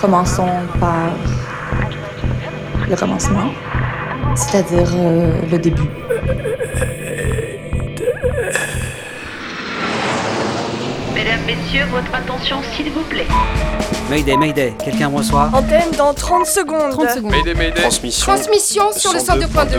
Commençons par le commencement, c'est-à-dire euh, le début. Mesdames, Messieurs, votre attention s'il vous plaît. Mayday, Mayday, quelqu'un me reçoit Antenne dans 30 secondes. 30 secondes. Mayday, Mayday. Transmission. Transmission sur le 102.2.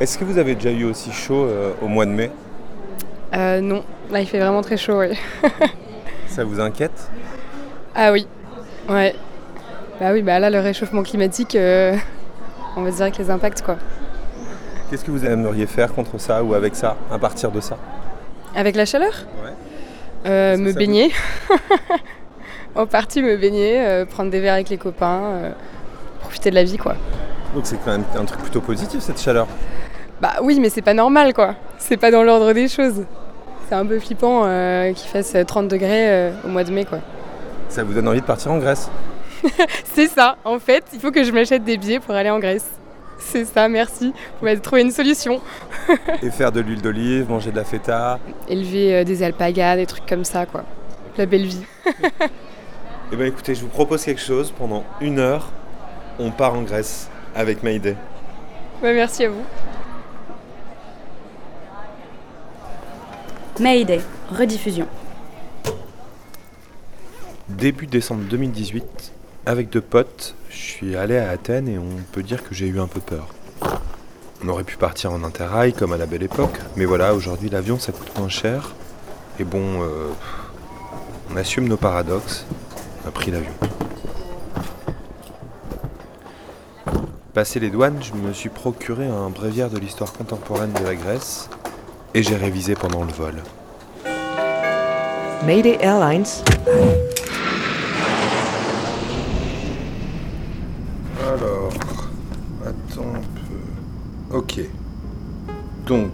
Est-ce que vous avez déjà eu aussi chaud euh, au mois de mai? Euh, non, là il fait vraiment très chaud, oui. Ça vous inquiète? Ah oui, ouais. Bah oui, bah là le réchauffement climatique, euh, on va dire que les impacts quoi. Qu'est-ce que vous aimeriez faire contre ça ou avec ça, à partir de ça? Avec la chaleur? Ouais. Euh, Me baigner. en partie me baigner, prendre des verres avec les copains, profiter de la vie quoi. Donc c'est quand même un truc plutôt positif cette chaleur. Bah oui, mais c'est pas normal quoi. C'est pas dans l'ordre des choses. C'est un peu flippant euh, qu'il fasse 30 degrés euh, au mois de mai quoi. Ça vous donne envie de partir en Grèce? C'est ça, en fait, il faut que je m'achète des billets pour aller en Grèce. C'est ça, merci. Vous m'avez trouvé une solution. et faire de l'huile d'olive, manger de la feta. Élever euh, des alpagas, des trucs comme ça quoi. La belle vie. Eh bien écoutez, je vous propose quelque chose. Pendant une heure, on part en Grèce avec Mayday. Ouais, merci à vous. Mayday, rediffusion. Début décembre 2018, avec deux potes, je suis allé à Athènes et on peut dire que j'ai eu un peu peur. On aurait pu partir en interrail comme à la belle époque, mais voilà, aujourd'hui l'avion ça coûte moins cher. Et bon, euh, on assume nos paradoxes, on a pris l'avion. Passé les douanes, je me suis procuré un bréviaire de l'histoire contemporaine de la Grèce et j'ai révisé pendant le vol. Mayday Airlines. Alors, attends un peu. Ok. Donc,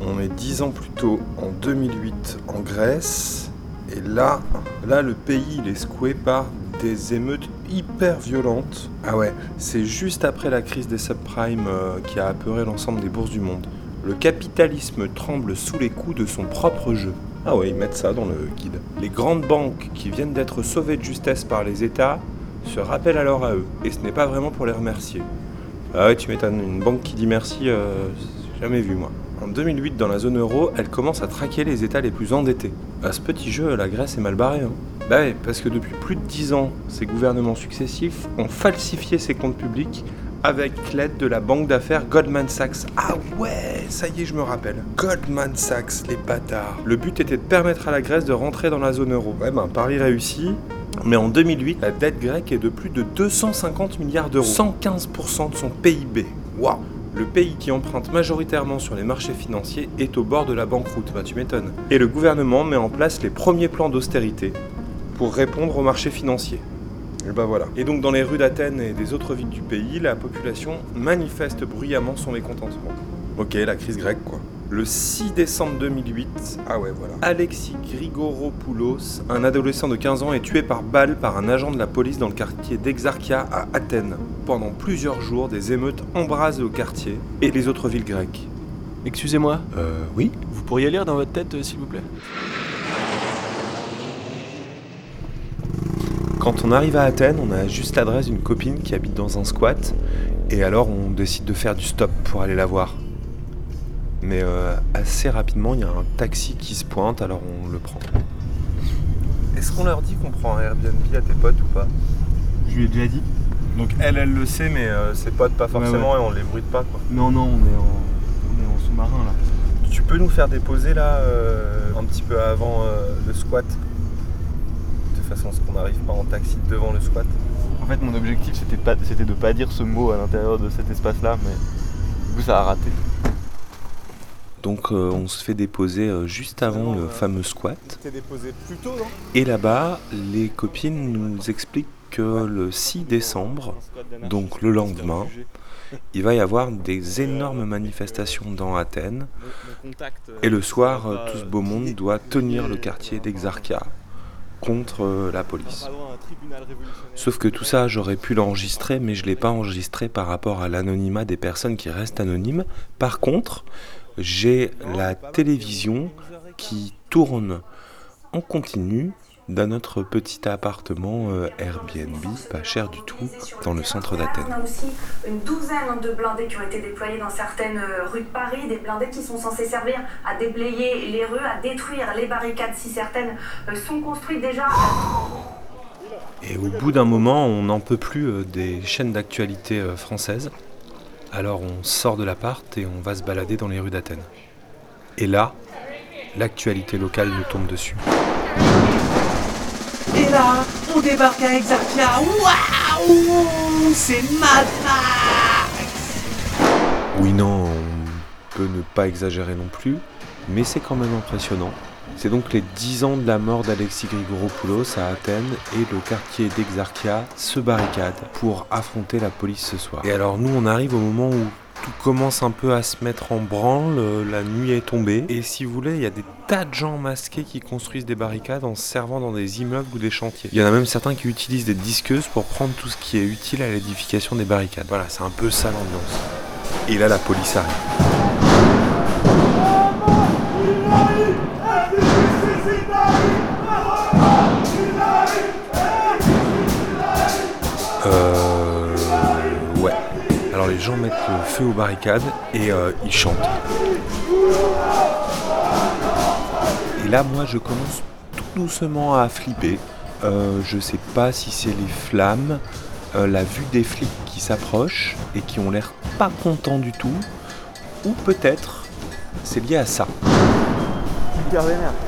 on est dix ans plus tôt, en 2008, en Grèce. Et là, là, le pays, il est secoué par des émeutes hyper violentes. Ah ouais, c'est juste après la crise des subprimes euh, qui a apeuré l'ensemble des bourses du monde. Le capitalisme tremble sous les coups de son propre jeu. Ah ouais, ils mettent ça dans le guide. Les grandes banques qui viennent d'être sauvées de justesse par les États se rappellent alors à eux. Et ce n'est pas vraiment pour les remercier. Ah ouais, tu m'étonnes, une banque qui dit merci, euh, jamais vu moi. En 2008, dans la zone euro, elle commence à traquer les États les plus endettés. À ce petit jeu, la Grèce est mal barrée. Hein. Bah ouais, parce que depuis plus de 10 ans, ces gouvernements successifs ont falsifié ses comptes publics avec l'aide de la banque d'affaires Goldman Sachs. Ah ouais, ça y est, je me rappelle. Goldman Sachs, les bâtards. Le but était de permettre à la Grèce de rentrer dans la zone euro. Ouais, ben, pari réussi. Mais en 2008, la dette grecque est de plus de 250 milliards d'euros. 115% de son PIB. Waouh le pays qui emprunte majoritairement sur les marchés financiers est au bord de la banqueroute, bah tu m'étonnes. Et le gouvernement met en place les premiers plans d'austérité pour répondre aux marchés financiers. Et bah voilà. Et donc dans les rues d'Athènes et des autres villes du pays, la population manifeste bruyamment son mécontentement. Ok, la crise grecque quoi. Le 6 décembre 2008, ah ouais voilà, Alexis Grigoropoulos, un adolescent de 15 ans, est tué par balle par un agent de la police dans le quartier d'Exarchia à Athènes. Pendant plusieurs jours, des émeutes embrasent le quartier et les autres villes grecques. Excusez-moi, Euh, oui vous pourriez lire dans votre tête, euh, s'il vous plaît? Quand on arrive à Athènes, on a juste l'adresse d'une copine qui habite dans un squat, et alors on décide de faire du stop pour aller la voir. Mais euh, assez rapidement, il y a un taxi qui se pointe, alors on le prend. Est-ce qu'on leur dit qu'on prend un Airbnb à tes potes ou pas? Je lui ai déjà dit. Donc elle, elle le sait, mais euh, ses potes pas forcément, ouais. et on les bruite pas quoi. Non, non, on est en, on est en sous-marin là. Tu peux nous faire déposer là, euh, un petit peu avant euh, le squat? Façon à ce qu'on n'arrive pas en taxi devant le squat. En fait, mon objectif c'était pas, c'était de pas dire ce mot à l'intérieur de cet espace-là, mais du coup ça a raté. Donc euh, on se fait déposer euh, juste avant le fameux squat. T'es déposé plus tôt, non? Et là-bas, les copines nous expliquent que le 6 décembre, donc le lendemain, il va y avoir des énormes manifestations dans Athènes. Et le soir, euh, tout ce beau monde doit tenir le quartier d'Exarchia contre euh, la police. Sauf que tout ça, j'aurais pu l'enregistrer, mais je ne l'ai pas enregistré par rapport à l'anonymat des personnes qui restent anonymes. Par contre, j'ai la télévision qui tourne en continu dans notre petit appartement euh, Airbnb, pas cher du tout, dans le centre d'Athènes. On a aussi une douzaine de blindés qui ont été déployés dans certaines euh, rues de Paris, des blindés qui sont censés servir à déblayer les rues, à détruire les barricades si certaines euh, sont construites déjà. Et au bout d'un moment, on n'en peut plus des chaînes d'actualité françaises. Alors on sort de l'appart et on va se balader dans les rues d'Athènes. Et là, l'actualité locale nous tombe dessus. On débarque à Exarchia. Waouh C'est Mad Oui, non, on peut ne pas exagérer non plus, mais c'est quand même impressionnant. C'est donc les 10 ans de la mort d'Alexis Grigoropoulos à Athènes et le quartier d'Exarchia se barricade pour affronter la police ce soir. Et alors nous, on arrive au moment où tout commence un peu à se mettre en branle, euh, la nuit est tombée, et si vous voulez, il y a des tas de gens masqués qui construisent des barricades en se servant dans des immeubles ou des chantiers. Il y en a même certains qui utilisent des disqueuses pour prendre tout ce qui est utile à l'édification des barricades. Voilà, c'est un peu ça l'ambiance. Et là, la police arrive. Euh. Gens mettent le feu aux barricades et euh, ils chantent. Et là, moi, je commence tout doucement à flipper. Euh, je sais pas si c'est les flammes, euh, la vue des flics qui s'approchent et qui ont l'air pas contents du tout, ou peut-être c'est lié à ça.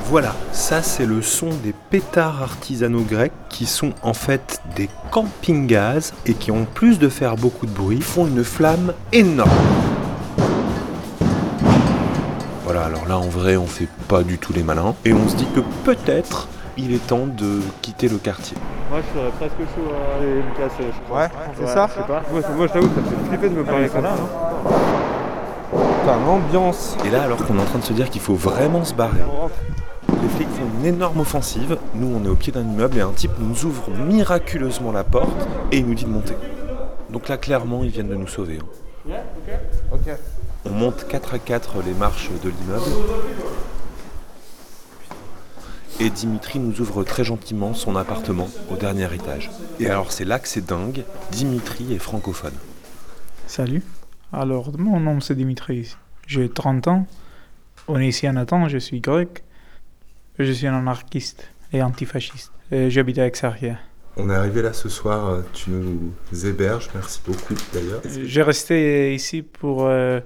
Voilà, ça c'est le son des pétards artisanaux grecs qui sont en fait des camping-gaz et qui en plus de faire beaucoup de bruit font une flamme énorme. Voilà, alors là en vrai on fait pas du tout les malins et on se dit que peut-être il est temps de quitter le quartier. Moi, je serais presque chaud à aller me casser. je crois. Ouais, c'est ça Je sais pas. Moi, je t'avoue, ça me fait flipper de me parler comme ça. Putain, l'ambiance Et là, alors qu'on est en train de se dire qu'il faut vraiment se barrer, les flics font une énorme offensive. Nous, on est au pied d'un immeuble et un type nous ouvre miraculeusement la porte et il nous dit de monter. Donc là, clairement, ils viennent de nous sauver. hein. Ok. On monte 4 à 4 les marches de l'immeuble. Et Dimitri nous ouvre très gentiment son appartement au dernier étage. Et alors, c'est là que c'est dingue. Dimitri est francophone. Salut. Alors, mon nom c'est Dimitri. J'ai 30 ans. On est ici en Athènes, je suis grec. Je suis un anarchiste et antifasciste. Et J'habite à Exarchia. On est arrivé là ce soir, euh, tu nous héberges, merci beaucoup d'ailleurs. J'ai resté ici pour euh,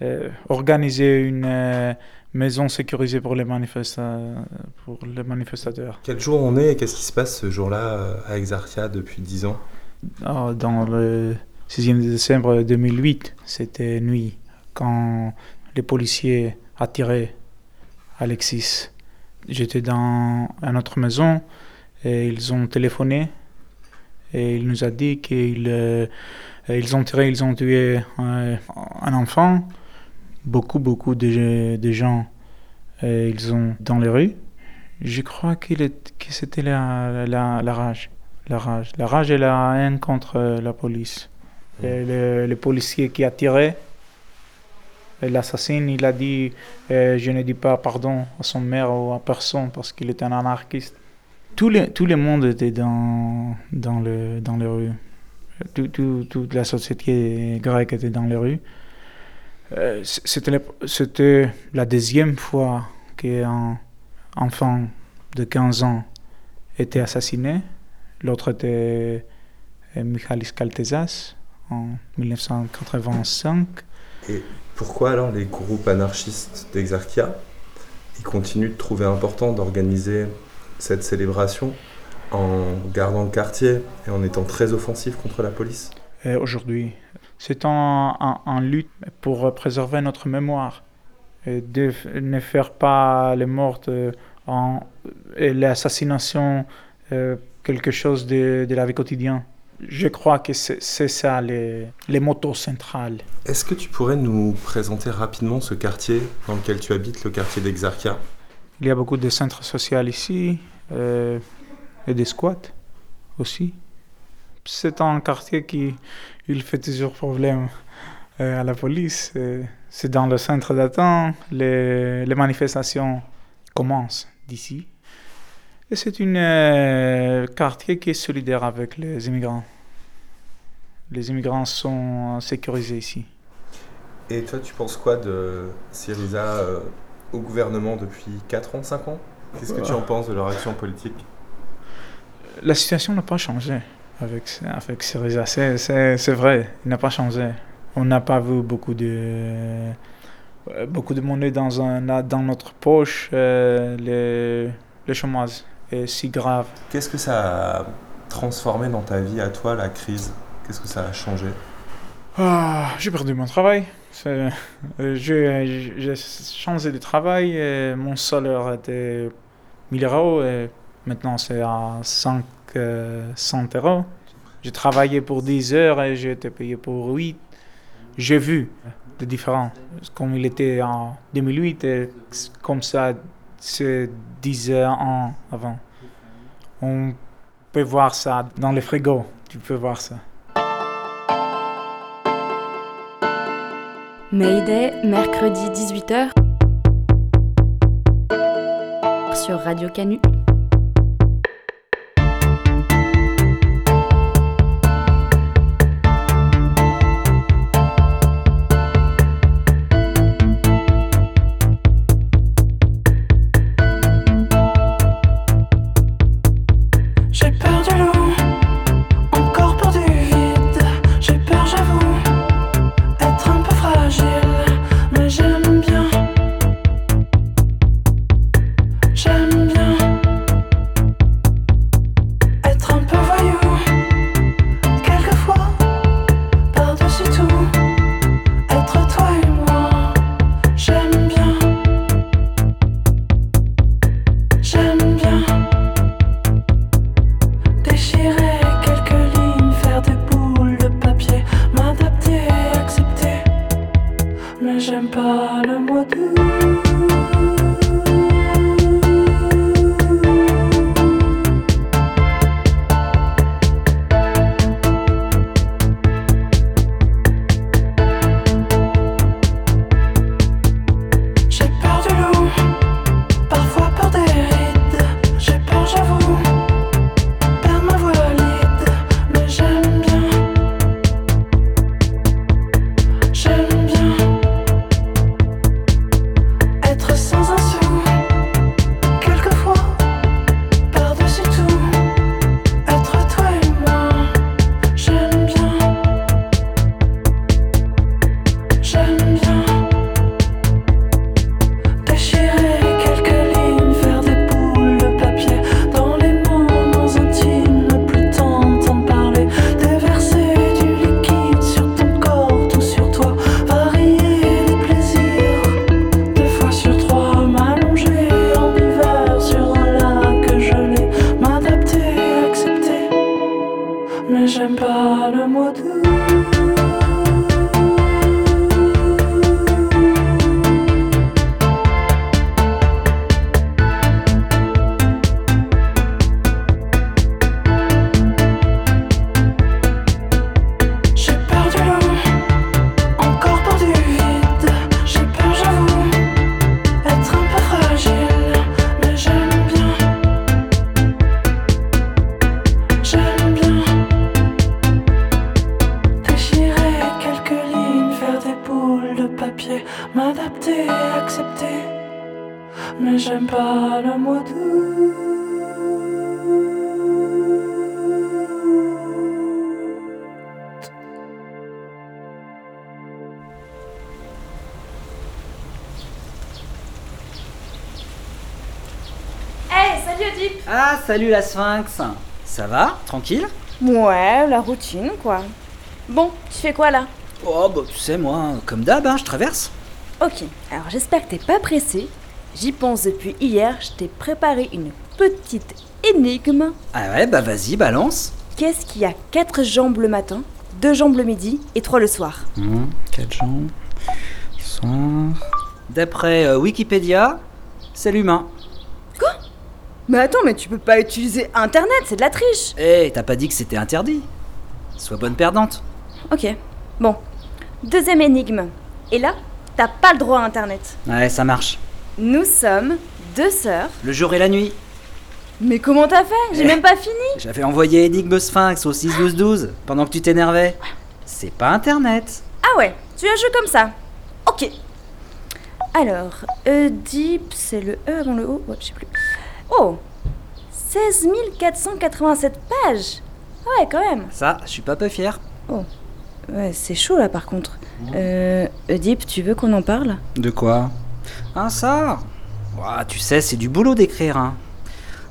euh, organiser une euh, maison sécurisée pour les, manifesta- pour les manifestateurs. Quel jour on est et qu'est-ce qui se passe ce jour-là euh, à Exarchia depuis 10 ans? Ah, Dans le 6e décembre 2008, c'était nuit, quand les policiers attiraient Alexis. J'étais dans une autre maison et ils ont téléphoné et il nous a dit qu'ils euh, ils ont tiré, ils ont tué euh, un enfant. Beaucoup, beaucoup de, de gens, euh, ils ont dans les rues. Je crois est, que c'était la, la, la rage. La rage. La rage et la haine contre la police. Le, policier qui a tiré, l'assassin, il a dit euh, Je ne dis pas pardon à son mère ou à personne parce qu'il est un anarchiste. Tout le, tout le monde était dans, dans, le, dans les rues. Tout- tout- toute la société grecque était dans les rues. Euh, c- C'était la- c'était la deuxième fois qu'un enfant de 15 ans était assassiné. L'autre était euh, Michalis Kaltezas en 1985. Et pourquoi alors les groupes anarchistes d'Exarchia ils continuent de trouver important d'organiser cette célébration en gardant le quartier et en étant très offensifs contre la police? Euh, aujourd'hui. C'est en, en- en lutte pour préserver notre mémoire. et de ne faire pas les morts euh, en, et l'assassination euh, quelque chose de, de la vie quotidienne. Je crois que c'est ça les, les motos centrales. Est-ce que tu pourrais nous présenter rapidement ce quartier dans lequel tu habites, le quartier d'Exarchia Il y a beaucoup de centres sociaux ici euh, et des squats aussi. C'est un quartier qui il fait toujours problème euh, à la police. Euh, C'est dans le centre d'attente. Les, les manifestations commencent d'ici. C'est un euh, quartier qui est solidaire avec les immigrants. Les immigrants sont sécurisés ici. Et toi, tu penses quoi de Syriza euh, au gouvernement depuis 4 ans, 5 ans? Qu'est-ce que tu en penses de leur action politique? La situation n'a pas changé avec, avec Syriza. C'est, vrai, il n'a pas changé. On n'a pas vu beaucoup de, euh, beaucoup de monnaie dans, un, dans notre poche. Euh, le, le chômage est si grave. Qu'est-ce que ça a transformé dans ta vie à toi, la crise? Qu'est-ce que ça a changé? Ah, j'ai perdu mon travail. Euh, J'ai changé de travail. Et mon salaire était 1000 euros et maintenant c'est à 500 euros. J'ai travaillé pour 10 heures et j'ai été payé pour 8. J'ai vu des différences. Comme il était en 2008 et comme ça, c'est 10 ans avant. On peut voir ça dans les frigos. Tu peux voir ça. Mayday, mercredi 18h sur Radio Canu. Salut Oedipe Ah, salut la Sphinx Ça va? Tranquille? Ouais, la routine quoi. Bon, tu fais quoi là? Oh, bah tu sais, moi, comme d'hab, hein, je traverse. Ok, alors j'espère que t'es pas pressé. J'y pense depuis hier, je t'ai préparé une petite énigme. Ah ouais, bah vas-y, balance. Qu'est-ce qui a quatre jambes le matin, deux jambes le midi et trois le soir? Hum, quatre jambes. Soir. D'après euh, Wikipédia, c'est l'humain. Mais attends, mais tu peux pas utiliser Internet, c'est de la triche Eh, t'as pas dit que c'était interdit Sois bonne perdante. Ok, bon. Deuxième énigme. Et là, t'as pas le droit à Internet. Ouais, ça marche. Nous sommes deux sœurs. Le jour et la nuit. Mais comment t'as fait? J'ai Eh. même pas fini J'avais envoyé Énigme Sphinx au 6-12-12 pendant que tu t'énervais. C'est pas internet. Ah ouais, tu as joué comme ça. Ok. Alors, Oedipe, c'est le E avant le O? Ouais, je sais plus. Oh 16 487 pages Ouais, quand même. Ça, je suis pas peu fier. Oh. Ouais, c'est chaud là par contre. Euh, Oedipe, tu veux qu'on en parle? De quoi? Ah, ça Ouah, Tu sais, c'est du boulot d'écrire, hein.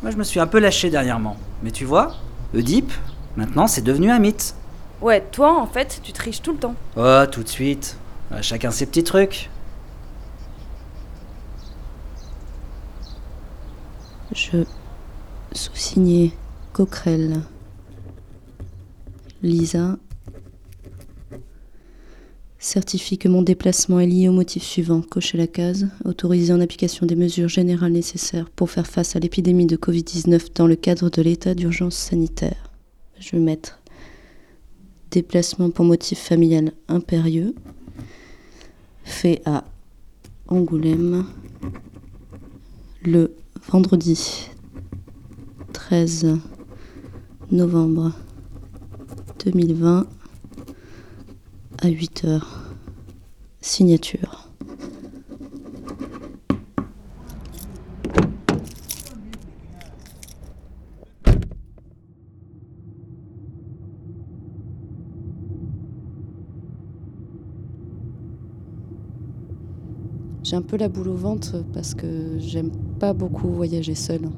Moi, je me suis un peu lâché dernièrement. Mais tu vois, Oedipe, maintenant, c'est devenu un mythe. Ouais, toi en fait, tu triches tout le temps. Oh, tout de suite. Euh, Chacun ses petits trucs. Je sous-signé Coquerel. Lisa certifie que mon déplacement est lié au motif suivant. Cochez la case. Autorisé en application des mesures générales nécessaires pour faire face à l'épidémie de Covid-19 dans le cadre de l'état d'urgence sanitaire. Je vais mettre déplacement pour motif familial impérieux. Fait à Angoulême le vendredi 13 novembre 2020 à 8 heures. Signature. Un peu la boule au ventre parce que j'aime pas beaucoup voyager seule.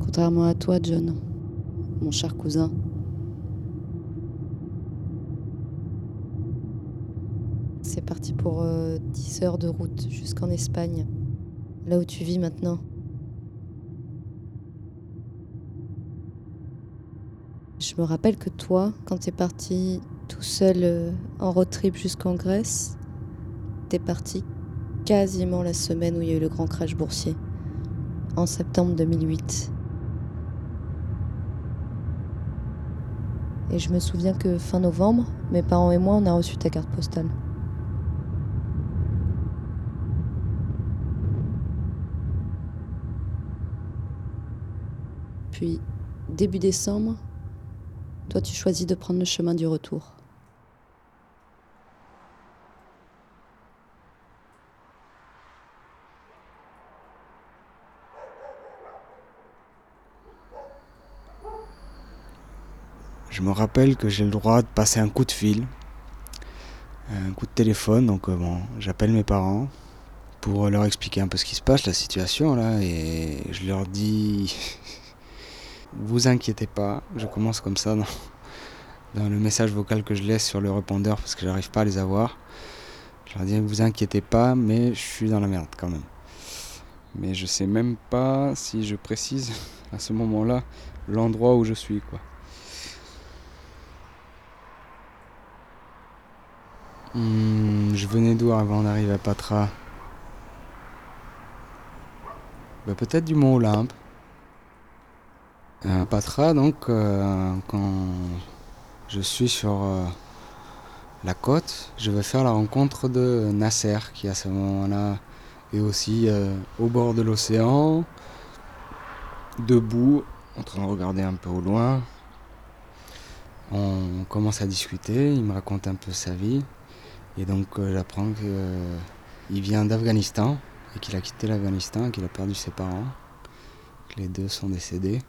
Contrairement à toi, John, mon cher cousin. C'est parti pour euh, 10 heures de route jusqu'en Espagne, là où tu vis maintenant. Je me rappelle que toi, quand t'es parti tout seul euh, en road trip jusqu'en Grèce, t'es parti quasiment la semaine où il y a eu le grand crash boursier, en septembre 2008. Et je me souviens que fin novembre, mes parents et moi, on a reçu ta carte postale. Puis, début décembre, toi tu choisis de prendre le chemin du retour. Je me rappelle que j'ai le droit de passer un coup de fil, un coup de téléphone. Donc euh, bon, j'appelle mes parents pour leur expliquer un peu ce qui se passe, la situation là, et je leur dis, vous inquiétez pas. Je commence comme ça dans, dans le message vocal que je laisse sur le répondeur parce que j'arrive pas à les avoir. Je leur dis, vous inquiétez pas, mais je suis dans la merde quand même. Mais je sais même pas si je précise à ce moment-là l'endroit où je suis quoi. Hmm, je venais d'où avant d'arriver à Patra Bah, Peut-être du Mont Olympe. À Patra, donc, euh, quand je suis sur euh, la côte, je vais faire la rencontre de Nasser, qui à ce moment-là est aussi euh, au bord de l'océan, debout, en train de regarder un peu au loin. On commence à discuter, il me raconte un peu sa vie. Et donc euh, j'apprends qu'il vient d'Afghanistan et qu'il a quitté l'Afghanistan, qu'il a perdu ses parents, que les deux sont décédés.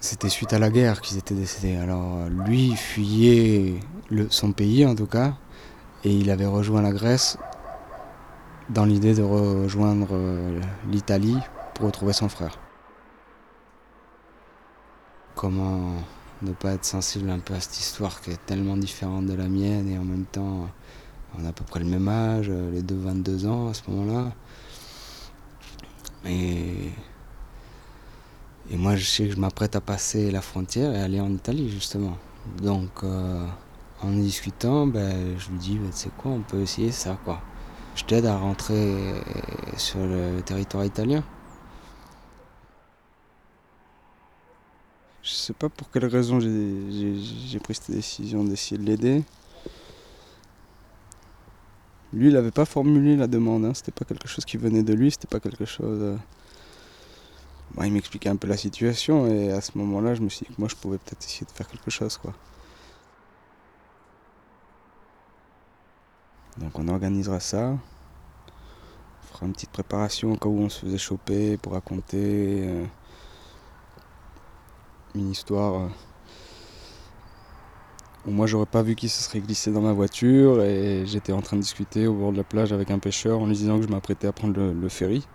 C'était suite à la guerre qu'ils étaient décédés. Alors euh, lui fuyait son pays en tout cas, et il avait rejoint la Grèce dans l'idée de rejoindre euh, l'Italie pour retrouver son frère. Comment ne pas être sensible un peu à cette histoire qui est tellement différente de la mienne et en même temps On a à peu près le même âge, euh, les deux 22 ans à ce moment-là. Et, et moi, je sais que je m'apprête à passer la frontière et aller en Italie, justement. Donc, euh, en discutant, ben, je lui dis, ben, tu sais quoi, on peut essayer ça, quoi. Je t'aide à rentrer sur le territoire italien. Je sais pas pour quelle raison j'ai- pris cette décision d'essayer de l'aider. Lui, il n'avait pas formulé la demande, hein. c'était pas quelque chose qui venait de lui, c'était pas quelque chose. euh, il m'expliquait un peu la situation et à ce moment-là, je me suis dit que moi, je pouvais peut-être essayer de faire quelque chose, quoi. Donc, on organisera ça. On fera une petite préparation au cas où on se faisait choper pour raconter euh, une histoire. euh, moi j'aurais pas vu qui se serait glissé dans ma voiture et j'étais en train de discuter au bord de la plage avec un pêcheur en lui disant que je m'apprêtais à prendre le, ferry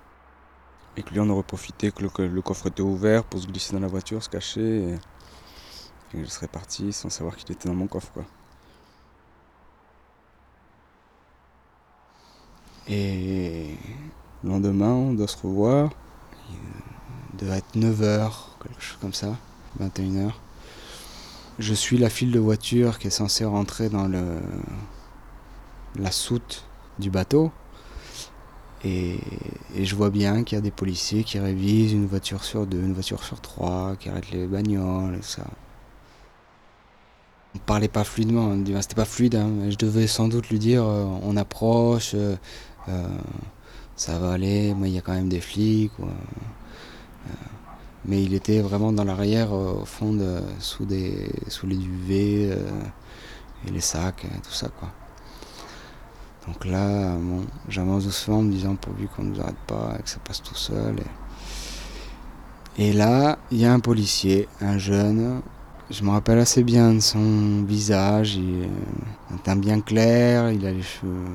et que lui on aurait profité que le, coffre était ouvert pour se glisser dans la voiture, se cacher et, je serais parti sans savoir qu'il était dans mon coffre quoi. Et le lendemain on doit se revoir, il devait être 9h, quelque chose comme ça, 21h. Je suis la file de voiture qui est censée rentrer dans le, la soute du bateau. Et, et je vois bien qu'il y a des policiers qui révisent une voiture sur deux, une voiture sur trois, qui arrêtent les bagnoles et ça. On parlait pas fluidement, bah, c'était pas fluide, hein, je devais sans doute lui dire euh, on approche, euh, euh, ça va aller, mais il y a quand même des flics. Mais il était vraiment dans l'arrière, euh, au fond, sous, des, sous les duvets euh, et les sacs, et tout ça quoi. Donc là, bon, j'avance doucement en me disant pourvu qu'on ne nous arrête pas et que ça passe tout seul. Et, et là, il y a un policier, un jeune. Je me rappelle assez bien de son visage. Il a un teint bien clair, il a les cheveux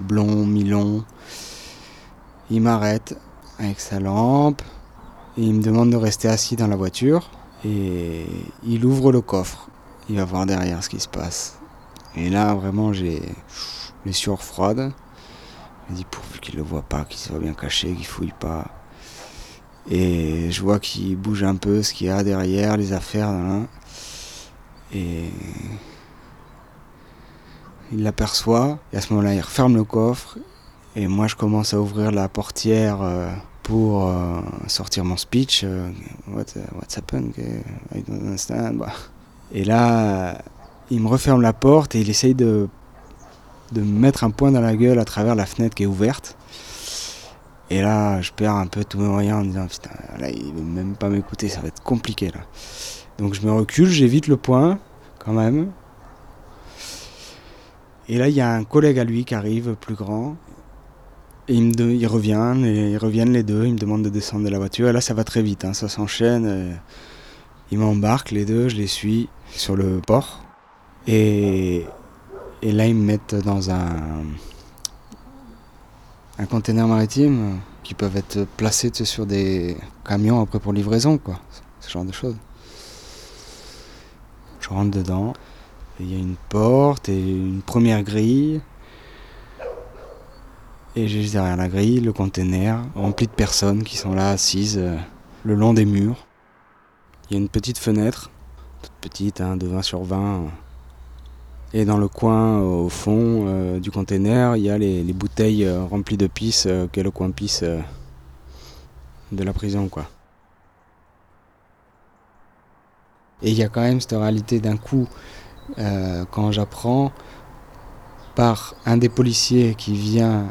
blonds, mi-longs. Il m'arrête avec sa lampe et il me demande de rester assis dans la voiture. Et il ouvre le coffre. Il va voir derrière ce qui se passe. Et là, vraiment, j'ai les sueurs froides. Il dit pourvu qu'il le voit pas, qu'il soit bien caché, qu'il fouille pas. Et je vois qu'il bouge un peu ce qu'il y a derrière, les affaires. Et il l'aperçoit. Et à ce moment-là, il referme le coffre. Et moi, je commence à ouvrir la portière euh, pour euh, sortir mon speech. euh, what, what's happened? I don't understand. Bah. Et là, il me referme la porte et il essaye de de me mettre un poing dans la gueule à travers la fenêtre qui est ouverte. Et là, je perds un peu tous mes moyens en disant putain, là, il veut même pas m'écouter, ça va être compliqué là. Donc je me recule, j'évite le poing quand même. Et là, il y a un collègue à lui qui arrive, plus grand. Et il, me ils reviennent, et ils reviennent les deux, ils me demandent de descendre de la voiture. Et là, ça va très vite, hein, ça s'enchaîne. Ils m'embarquent les deux, je les suis sur le port. Et, là, ils me mettent dans un, un container maritime qui peuvent être placés sur des camions après pour livraison, quoi. Ce genre de choses. Je rentre dedans. Il y a une porte et une première grille. Et j'ai juste derrière la grille le container rempli de personnes qui sont là assises euh, le long des murs. Il y a une petite fenêtre, toute petite, hein, de 20 sur 20. Et dans le coin, au fond euh, du container, il y a les, les bouteilles euh, remplies de pisse, qu'est le coin pisse de la prison, quoi. Et il y a quand même cette réalité d'un coup, quand j'apprends par un des policiers qui vient,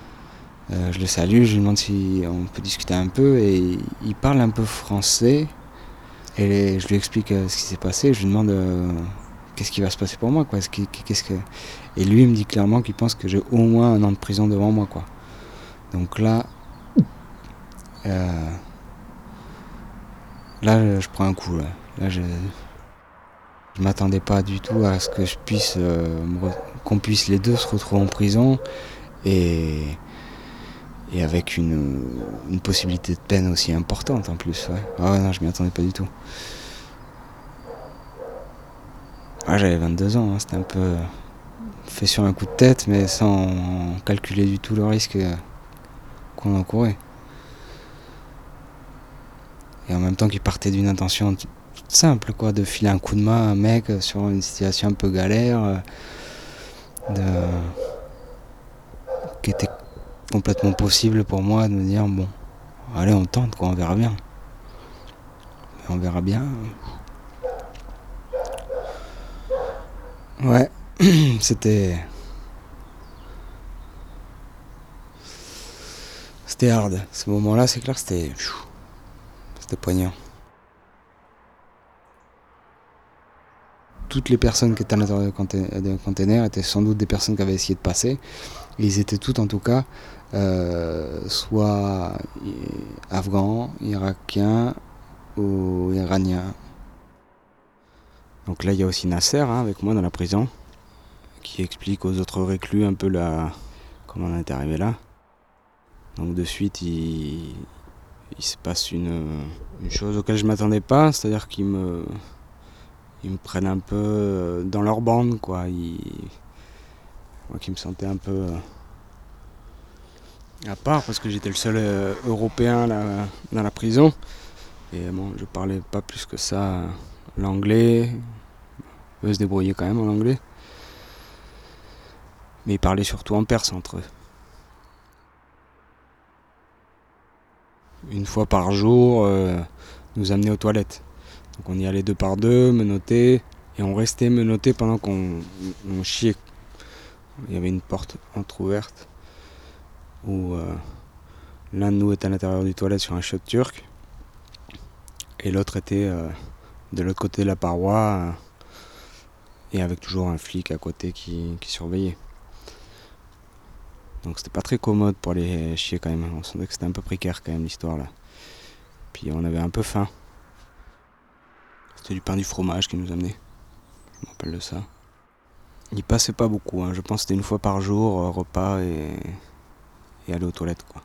euh, je le salue, je lui demande si on peut discuter un peu, et il parle un peu français, et je lui explique euh, ce qui s'est passé, je lui demande euh, qu'est-ce qui va se passer pour moi, quoi. Est-ce que- qu'est-ce que... Et lui, il me dit clairement qu'il pense que j'ai au moins un an de prison devant moi, quoi. Donc là, là, je prends un coup, là. Je, je m'attendais pas du tout à ce que je puisse, qu'on puisse les deux se retrouver en prison et et avec une, possibilité de peine aussi importante en plus. Ouais. Ah ouais, non, je m'y attendais pas du tout. Ah, j'avais 22 ans, hein, c'était un peu. fait sur un coup de tête, mais sans calculer du tout le risque qu'on encourait. Et en même temps qu'il partait d'une intention simple, quoi, de filer un coup de main à un mec sur une situation un peu galère, euh, de... qui était complètement possible pour moi de me dire bon, allez on tente quoi, on verra bien. On verra bien. Ouais, c'était. C'était hard. Ce moment-là, c'est clair, c'était. C'était poignant. Toutes les personnes qui étaient à l'intérieur du container étaient sans doute des personnes qui avaient essayé de passer. Ils étaient toutes, en tout cas, soit afghans, irakiens ou iraniens. Donc là, il y a aussi Nasser hein, avec moi dans la prison, qui explique aux autres reclus un peu la... comment on est arrivé là. Donc de suite, il, se passe une, chose auquel je m'attendais pas, c'est-à-dire qu'ils me, prennent un peu dans leur bande, quoi. Moi qui me sentais un peu à part parce que j'étais le seul euh, Européen là, dans la prison. Et bon, je parlais pas plus que ça l'anglais. Eux se débrouillaient quand même en anglais. Mais ils parlaient surtout en perse entre eux. Une fois par jour, euh, nous amener aux toilettes. Donc on y allait deux par deux, menotter, et on restait menotté pendant qu'on on chiait. Il y avait une porte entrouverte où euh, l'un de nous était à l'intérieur du toilette sur un shot turc et l'autre était euh, de l'autre côté de la paroi euh, et avec toujours un flic à côté qui, surveillait. Donc c'était pas très commode pour aller chier quand même. On sentait que c'était un peu précaire quand même l'histoire là. Puis on avait un peu faim. C'était du pain du fromage qui nous amenait. Je me rappelle de ça. Il passait pas beaucoup, hein. je pense que c'était une fois par jour, repas et, et aller aux toilettes quoi.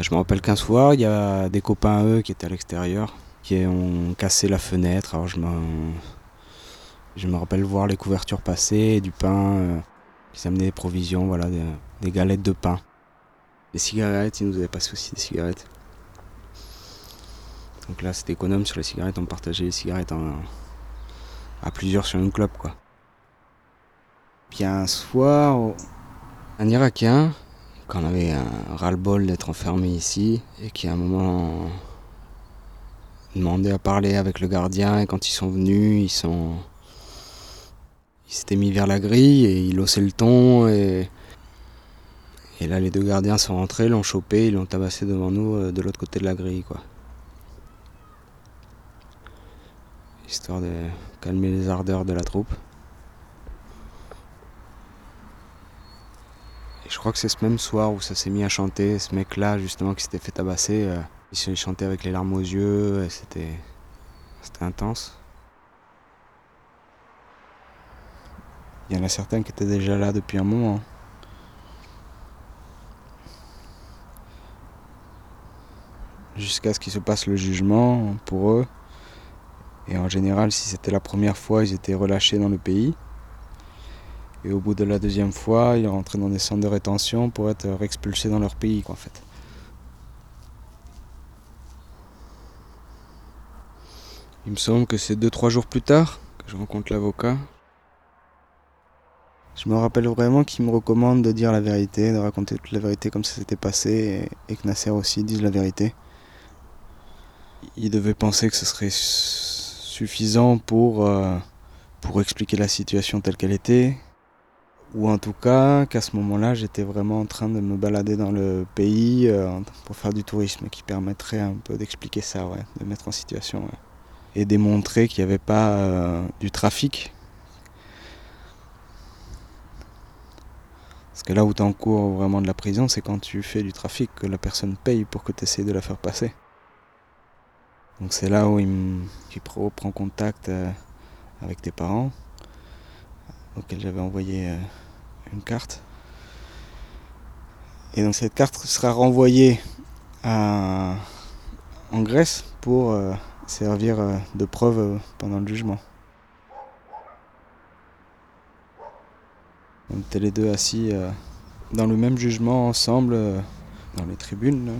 Je me rappelle qu'un soir, il y a des copains eux qui étaient à l'extérieur, qui ont cassé la fenêtre. Alors je me, je me rappelle voir les couvertures passer, du pain, euh, ils amenaient des provisions, voilà, des, galettes de pain. Des cigarettes, ils nous avaient passé aussi des cigarettes. Donc là, c'était économe sur les cigarettes, on partageait les cigarettes en, à plusieurs sur une clope, quoi. Puis un soir, un Irakien, quand on avait un ras-le-bol d'être enfermé ici, et qui à un moment demandait à parler avec le gardien, et quand ils sont venus, ils sont. Ils s'étaient mis vers la grille et ils haussaient le ton et. Et là les deux gardiens sont rentrés, l'ont chopé, ils l'ont tabassé devant nous euh, de l'autre côté de la grille quoi. Histoire de calmer les ardeurs de la troupe. Je crois que c'est ce même soir où ça s'est mis à chanter, ce mec-là justement qui s'était fait tabasser, euh, il s'est chanté avec les larmes aux yeux. C'était intense. Il y en a certains qui étaient déjà là depuis un moment. Jusqu'à ce qu'il se passe le jugement pour eux. Et en général, si c'était la première fois, ils étaient relâchés dans le pays. Et au bout de la deuxième fois, ils rentraient dans des centres de rétention pour être réexpulsés dans leur pays, en fait. Il me semble que c'est 2-3 jours plus tard que je rencontre l'avocat. Je me rappelle vraiment qu'il me recommande de dire la vérité, de raconter toute la vérité comme ça s'était passé, et, et que Nasser aussi dise la vérité. Il devait penser que ce serait suffisant pour, euh, pour expliquer la situation telle qu'elle était, ou en tout cas qu'à ce moment-là j'étais vraiment en train de me balader dans le pays euh, pour faire du tourisme qui permettrait un peu d'expliquer ça, ouais, de mettre en situation et démontrer qu'il n'y avait pas euh, du trafic. Parce que là où tu encours vraiment de la prison, c'est quand tu fais du trafic que la personne paye pour que tu essaies de la faire passer. Donc c'est là où il, me, prend contact euh, avec tes parents, auxquels j'avais envoyé une carte. Et donc cette carte sera renvoyée à, en Grèce pour euh, servir euh, de preuve euh, pendant le jugement. On était les deux assis dans le même jugement ensemble, dans les tribunes. là.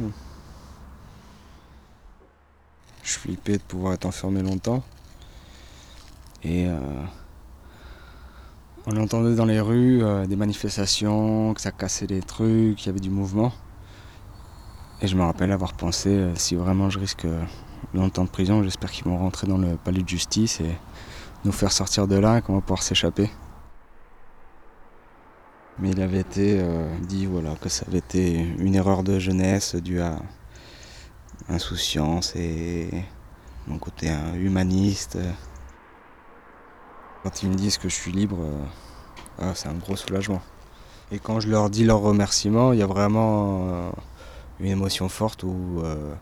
Je flippais de pouvoir être enfermé longtemps. Et on entendait dans les rues euh, des manifestations, que ça cassait des trucs, qu'il y avait du mouvement. Et je me rappelle avoir pensé, euh, si vraiment je risque euh, longtemps de prison, j'espère qu'ils vont rentrer dans le palais de justice et nous faire sortir de là et qu'on va pouvoir s'échapper. Mais il avait été dit voilà, que ça avait été une erreur de jeunesse due à insouciance et mon côté humaniste. Quand ils me disent que je suis libre, euh, ah, c'est un gros soulagement. Et quand je leur dis leurs remerciements, il y a vraiment euh, une émotion forte où, euh,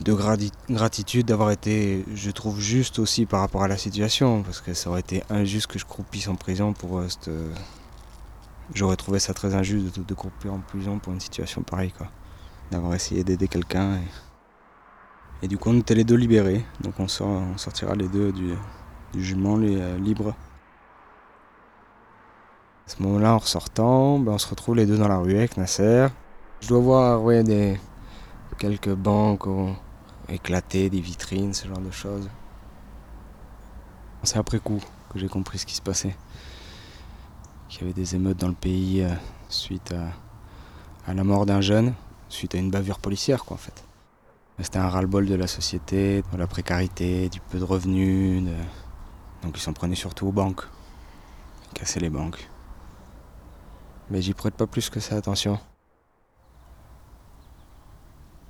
de grati- gratitude d'avoir été, je trouve, juste aussi par rapport à la situation, parce que ça aurait été injuste que je croupisse en prison pour cette, J'aurais trouvé ça très injuste de, croupir en prison pour une situation pareille, quoi. D'avoir essayé d'aider quelqu'un. Et... et du coup, on était les deux libérés, donc on, sort, on sortira les deux du, du jugement les, euh, libres. À ce moment-là, en ressortant, ben, on se retrouve les deux dans la rue avec Nasser. Je dois voir ouais, des, quelques banques ont éclaté, des vitrines, ce genre de choses. C'est après coup que j'ai compris ce qui se passait. Qu'il y avait des émeutes dans le pays euh, suite à, à la mort d'un jeune, suite à une bavure policière, quoi, en fait. C'était un ras-le-bol de la société, de la précarité, du peu de revenus. de- Donc ils s'en prenaient surtout aux banques. Ils cassaient les banques. Mais j'y prête pas plus que ça attention.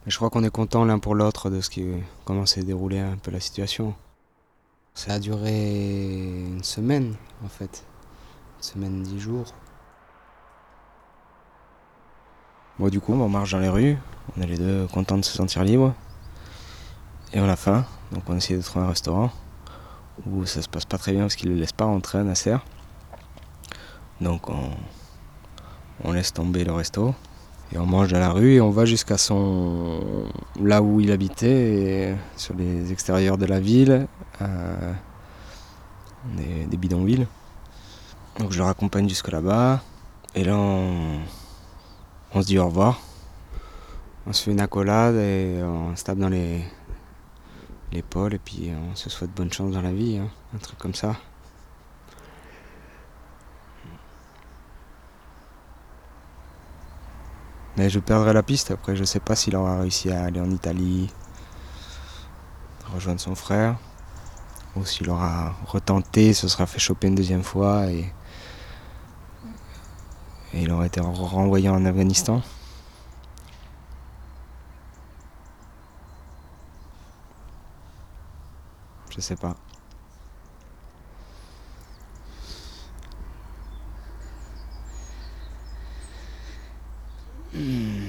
Mais je crois qu'on est content l'un pour l'autre de ce qui, comment s'est déroulée un peu la situation. Ça a duré une semaine en fait. Une semaine, dix jours. Bon du coup on marche dans les rues, on est les deux contents de se sentir libres. Et on a faim, donc on essaie de trouver un restaurant où ça se passe pas très bien parce qu'il ne le laisse pas rentrer à Nasser. Donc on, on laisse tomber le resto et on mange dans la rue et on va jusqu'à son là où il habitait, sur les extérieurs de la ville, des, des bidonvilles. Donc je le raccompagne jusque là-bas et là on, on se dit au revoir. On se fait une accolade et on se tape dans les l'épaule et puis on se souhaite bonne chance dans la vie, hein, un truc comme ça. Mais je perdrai la piste après, je sais pas s'il aura réussi à aller en Italie, rejoindre son frère, ou s'il aura retenté, se sera fait choper une deuxième fois et, et il aurait été renvoyé en Afghanistan. Je sais pas. Hmm.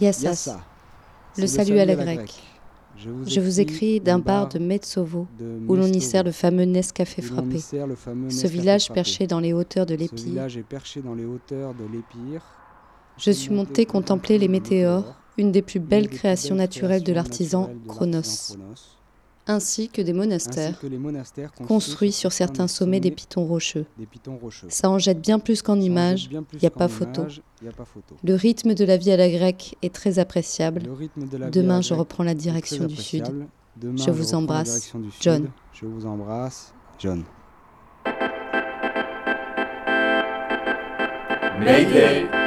Yassas. Yassa. Le salut à la grecque. Je vous écris d'un bar de Metsovo, où l'on y sert le fameux Nescafé frappé. Ce village perché dans les hauteurs de l'Épire. Je suis monté contempler les météores, une des plus belles créations naturelles de l'artisan Chronos, ainsi que des monastères ainsi que les monastères construits sur certains sommets des pitons rocheux. des pitons rocheux. Ça en jette bien plus qu'en images, il n'y a pas photo. images, y a pas photo. Le rythme de la vie à la grecque est très appréciable. Demain, je reprends la direction du sud. je je vous embrasse. John. Je vous embrasse, John. Mayday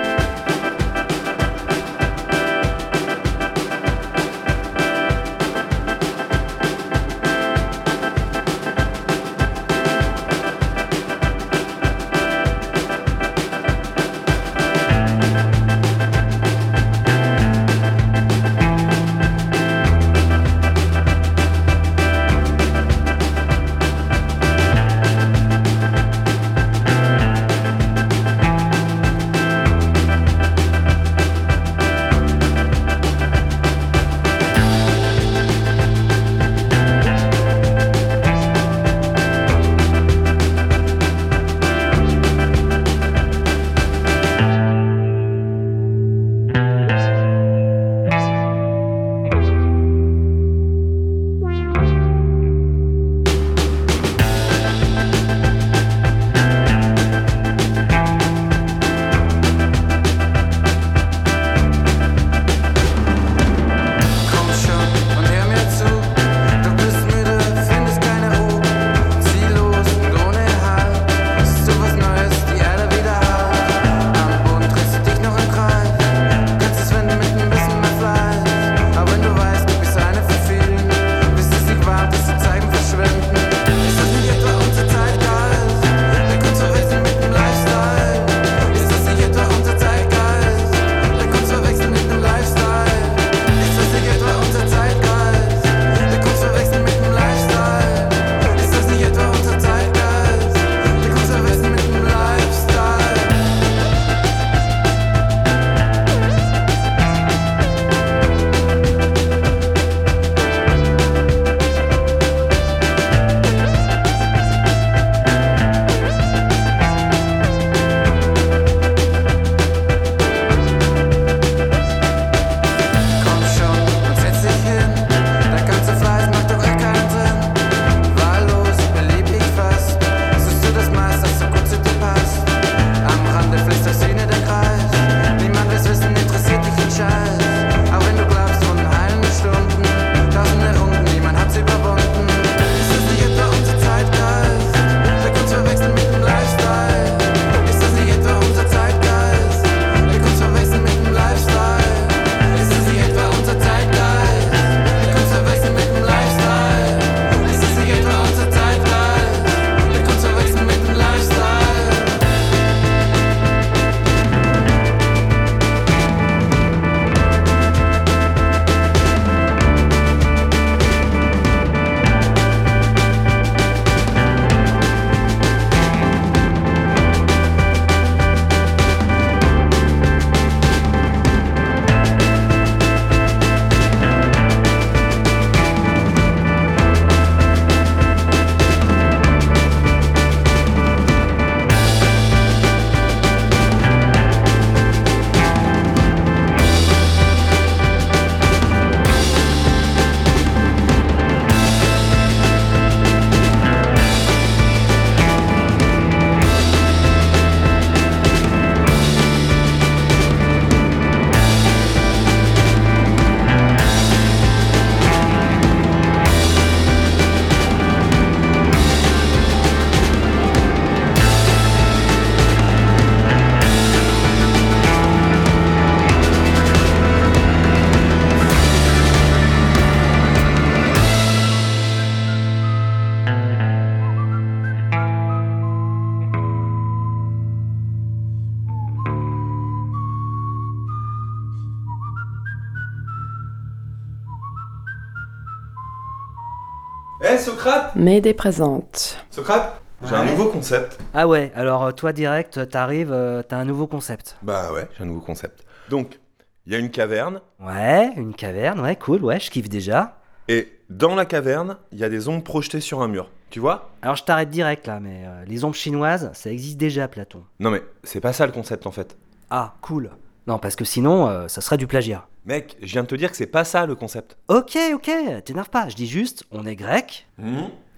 Socrate Mayday présente. Socrate J'ai un nouveau concept. Ah ouais, alors euh, toi direct, t'arrives, euh, t'as un nouveau concept. Bah ouais, j'ai un nouveau concept. Donc, il y a une caverne. Ouais, une caverne, ouais, cool, ouais, je kiffe déjà. Et dans la caverne, il y a des ombres projetées sur un mur. Tu vois? Alors je t'arrête direct là, mais euh, les ombres chinoises, ça existe déjà, Platon. Non mais c'est pas ça le concept en fait. Ah, cool. Non, parce que sinon, euh, ça serait du plagiat. Mec, je viens de te dire que c'est pas ça le concept. Ok, ok, t'énerve pas, je dis juste, on est grec,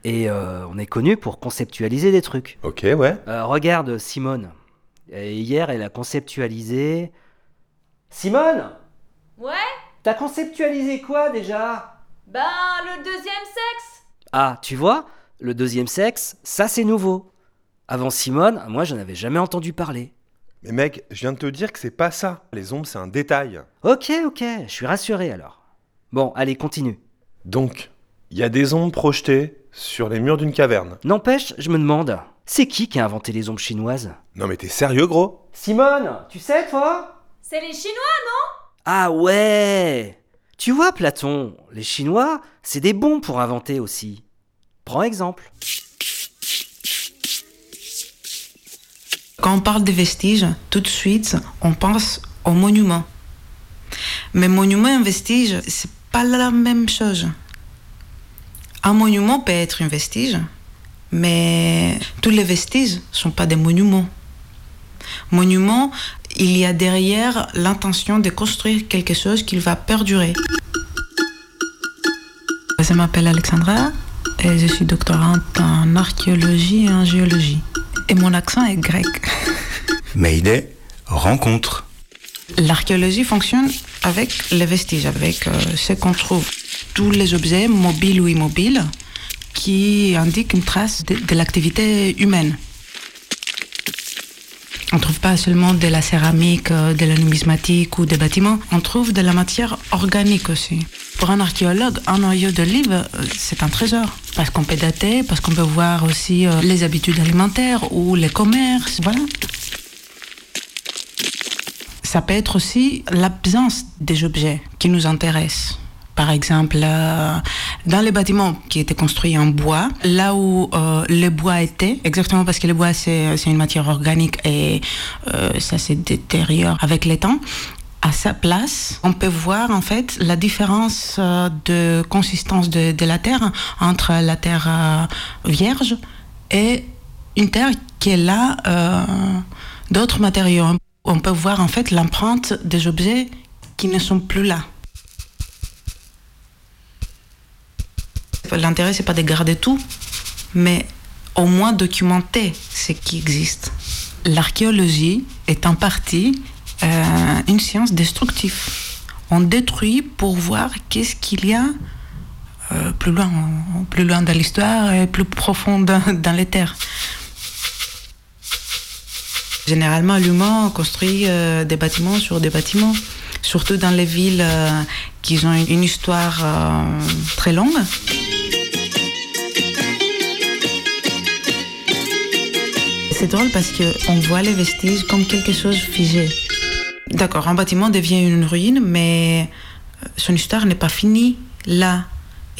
et euh, on est connu pour conceptualiser des trucs. Ok, ouais. Euh, regarde Simone. Et hier, elle a conceptualisé... Simone Ouais? T'as conceptualisé quoi déjà? Ben, le deuxième sexe Ah, tu vois, le deuxième sexe, ça c'est nouveau. Avant Simone, moi j'en avais jamais entendu parler. Mais mec, je viens de te dire que c'est pas ça. Les ombres, c'est un détail. Ok, ok, je suis rassuré alors. Bon, allez, continue. Donc, il y a des ombres projetées sur les murs d'une caverne. N'empêche, je me demande, c'est qui qui a inventé les ombres chinoises? Non mais t'es sérieux, gros? Simone, tu sais toi? C'est les Chinois, non? Ah ouais Tu vois, Platon, les Chinois, c'est des bons pour inventer aussi. Prends exemple. Quand on parle des vestiges, tout de suite, on pense aux monuments. Mais monument et vestige, c'est pas la même chose. Un monument peut être un vestige, mais tous les vestiges sont pas des monuments. Monument, il y a derrière l'intention de construire quelque chose qui va perdurer. Je m'appelle Alexandra et je suis doctorante en archéologie et en géologie. Et mon accent est grec. Mayday, rencontre. L'archéologie fonctionne avec les vestiges, avec euh, ce qu'on trouve. Tous les objets, mobiles ou immobiles, qui indiquent une trace de, l'activité humaine. On ne trouve pas seulement de la céramique, euh, de la numismatique ou des bâtiments, on trouve de la matière organique aussi. Pour un archéologue, un noyau d'olive, euh, c'est un trésor. Parce qu'on peut dater, parce qu'on peut voir aussi euh, les habitudes alimentaires ou les commerces, voilà. Ça peut être aussi l'absence des objets qui nous intéressent. Par exemple, euh, dans les bâtiments qui étaient construits en bois, là où euh, le bois était, exactement parce que le bois c'est une matière organique et euh, ça se détériore avec le temps, à sa place, on peut voir en fait la différence de consistance de, la terre entre la terre vierge et une terre qui est là d'autres matériaux. On peut voir en fait l'empreinte des objets qui ne sont plus là. L'intérêt, c'est pas de garder tout, mais au moins documenter ce qui existe. L'archéologie est en partie euh, une science destructive. On détruit pour voir qu'est-ce qu'il y a euh, plus loin, plus loin dans l'histoire et plus profond dans, les terres. Généralement, l'humain construit euh, des bâtiments sur des bâtiments, surtout dans les villes euh, qui ont une, histoire euh, très longue. C'est drôle parce qu'on voit les vestiges comme quelque chose figé. D'accord, un bâtiment devient une ruine, mais euh, son histoire n'est pas finie là.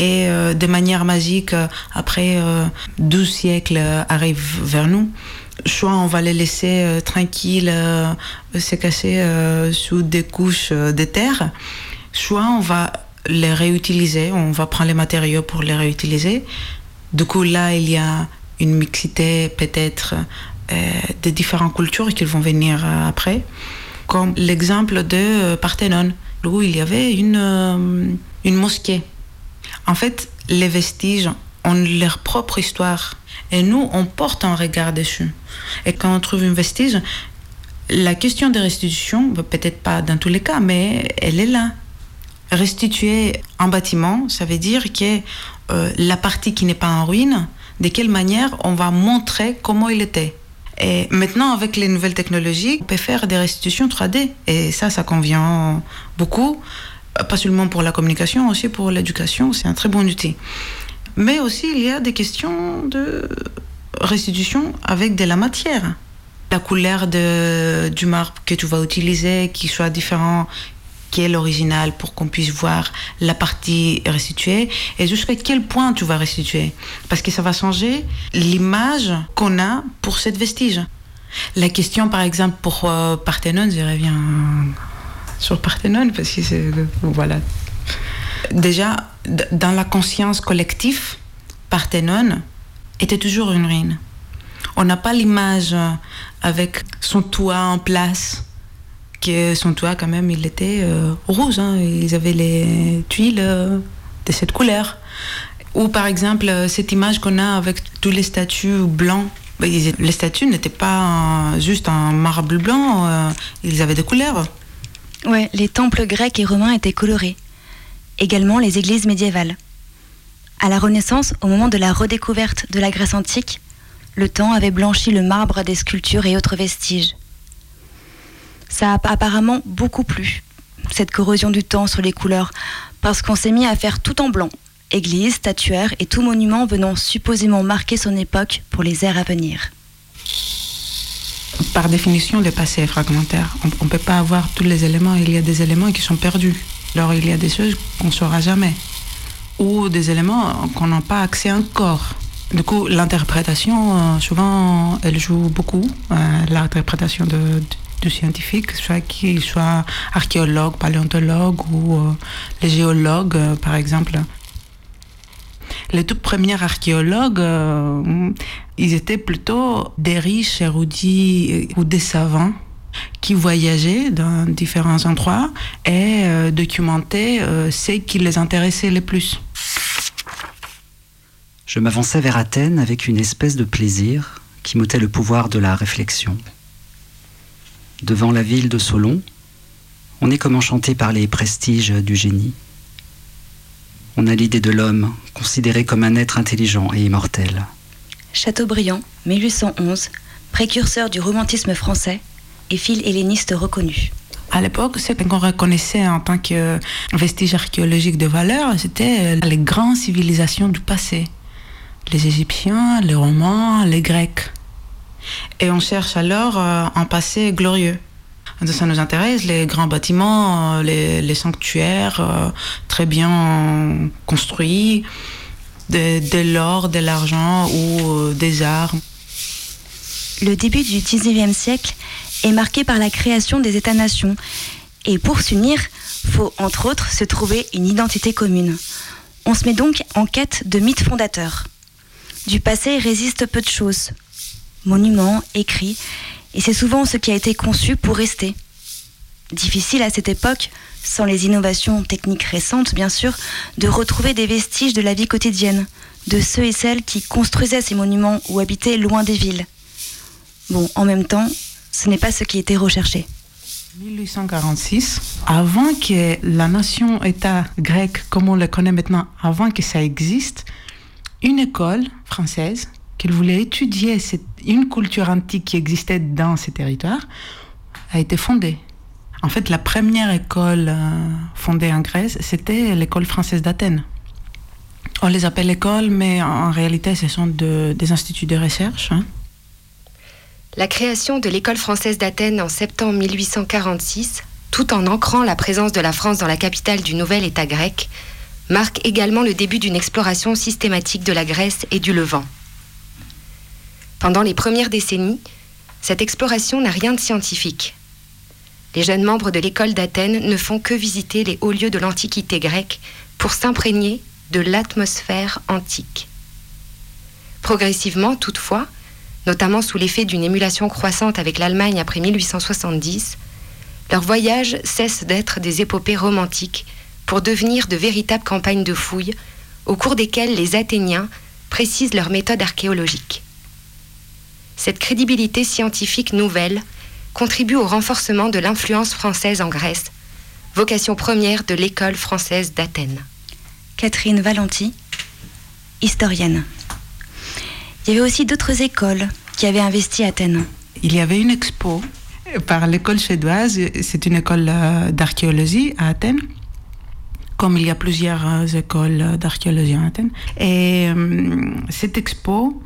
Et de manière magique, après euh, 12 siècles, arrive vers nous. Soit on va les laisser euh, tranquilles, euh, se cacher euh, sous des couches de terre, soit on va les réutiliser, on va prendre les matériaux pour les réutiliser. Du coup, là, il y a une mixité peut-être euh, de différentes cultures qui vont venir après, comme l'exemple de Parthénon, où il y avait une, une mosquée. En fait, les vestiges ont leur propre histoire. Et nous, on porte un regard dessus. Et quand on trouve un vestige, la question de restitution, peut-être pas dans tous les cas, mais elle est là. Restituer un bâtiment, ça veut dire que euh, la partie qui n'est pas en ruine, de quelle manière on va montrer comment il était. Et maintenant, avec les nouvelles technologies, on peut faire des restitutions 3D. Et ça, ça convient beaucoup, pas seulement pour la communication, aussi pour l'éducation. C'est un très bon outil. Mais aussi, il y a des questions de restitution avec de la matière. La couleur de, du marbre que tu vas utiliser, qui soit différent qui est l'original pour qu'on puisse voir la partie restituée et jusqu'à quel point tu vas restituer. Parce que ça va changer l'image qu'on a pour cette vestige. La question, par exemple, pour euh, Parthénon, je reviens sur Parthénon parce que c'est. Voilà. Déjà, dans la conscience collective, Parthénon était toujours une ruine. On n'a pas l'image euh, avec son toit en place, que son toit, quand même, il était euh, rouge. hein. Ils avaient les tuiles euh, de cette couleur. Ou par exemple, euh, cette image qu'on a avec tous les statues blancs. Ben, Les statues n'étaient pas juste en marbre blanc, ils avaient des couleurs. Ouais, les temples grecs et romains étaient colorés. Également les églises médiévales. À la Renaissance, au moment de la redécouverte de la Grèce antique, le temps avait blanchi le marbre des sculptures et autres vestiges. Ça a apparemment beaucoup plu, cette corrosion du temps sur les couleurs, parce qu'on s'est mis à faire tout en blanc. Églises, statuaires et tout monument venant supposément marquer son époque pour les ères à venir. Par définition, le passé est fragmentaire. On ne peut pas avoir tous les éléments. Il y a des éléments qui sont perdus. Alors il y a des choses qu'on ne saura jamais. Ou des éléments qu'on n'a pas accès encore. Du coup, l'interprétation, euh, souvent, elle joue beaucoup. Euh, l'interprétation de, de- du scientifique, soit qu'il soit archéologue, paléontologue ou euh, les géologues, par exemple. Les tout premiers archéologues, ils étaient plutôt des riches érudits ou des savants qui voyageaient dans différents endroits et euh, documentaient euh, ce qui les intéressait le plus. Je m'avançais vers Athènes avec une espèce de plaisir qui m'ôtait le pouvoir de la réflexion. Devant la ville de Solon, on est comme enchanté par les prestiges du génie. On a l'idée de l'homme, considéré comme un être intelligent et immortel. Chateaubriand, 1811, précurseur du romantisme français et fil helléniste reconnu. À l'époque, ce qu'on reconnaissait en tant que vestige archéologique de valeur, c'était les grandes civilisations du passé. Les Égyptiens, les Romains, les Grecs. Et on cherche alors euh, un passé glorieux. Donc ça nous intéresse, les grands bâtiments, euh, les, les sanctuaires euh, très bien construits, de, de l'or, de l'argent ou euh, des armes. Le début du 19e siècle est marqué par la création des États-nations. Et pour s'unir, faut entre autres se trouver une identité commune. On se met donc en quête de mythes fondateurs. Du passé résiste peu de choses. Monuments, écrits, et c'est souvent ce qui a été conçu pour rester. Difficile à cette époque, sans les innovations techniques récentes bien sûr, de retrouver des vestiges de la vie quotidienne, de ceux et celles qui construisaient ces monuments ou habitaient loin des villes. Bon, en même temps, ce n'est pas ce qui était recherché. 1846, avant que la nation-État grecque, comme on le connaît maintenant, avant que ça existe, une école française qui voulait étudier une culture antique qui existait dans ces territoires a été fondée. En fait, la première école euh, fondée en Grèce, c'était l'école française d'Athènes. On les appelle écoles, mais en, réalité, ce sont de- des instituts de recherche. hein. La création de l'école française d'Athènes en septembre 1846, tout en ancrant la présence de la France dans la capitale du nouvel État grec, marque également le début d'une exploration systématique de la Grèce et du Levant. Pendant les premières décennies, cette exploration n'a rien de scientifique. Les jeunes membres de l'école d'Athènes ne font que visiter les hauts lieux de l'Antiquité grecque pour s'imprégner de l'atmosphère antique. Progressivement, toutefois, notamment sous l'effet d'une émulation croissante avec l'Allemagne après 1870, leurs voyages cessent d'être des épopées romantiques pour devenir de véritables campagnes de fouilles au cours desquelles les Athéniens précisent leurs méthodes archéologiques. Cette crédibilité scientifique nouvelle contribue au renforcement de l'influence française en Grèce, vocation première de l'école française d'Athènes. Catherine Valenti, historienne. Il y avait aussi d'autres écoles qui avaient investi à Athènes. Il y avait une expo par l'école suédoise, c'est une école euh, d'archéologie à Athènes, comme il y a plusieurs euh, écoles d'archéologie à Athènes. Et euh, cette expo,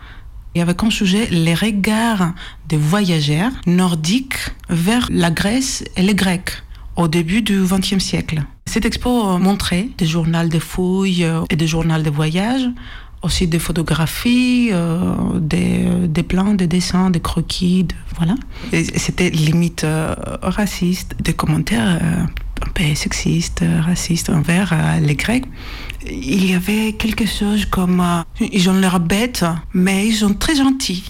il y avait comme sujet les regards des voyageurs nordiques vers la Grèce et les Grecs, au début du XXe siècle. Cette expo montrait des journaux de fouilles et des journaux de voyage, aussi des photographies, euh, des, des, plans, des dessins, des croquis, voilà. C'était limite euh, raciste, des commentaires euh, sexistes, racistes envers les Grecs. Il y avait quelque chose comme ils ont l'air bêtes, mais ils sont très gentils.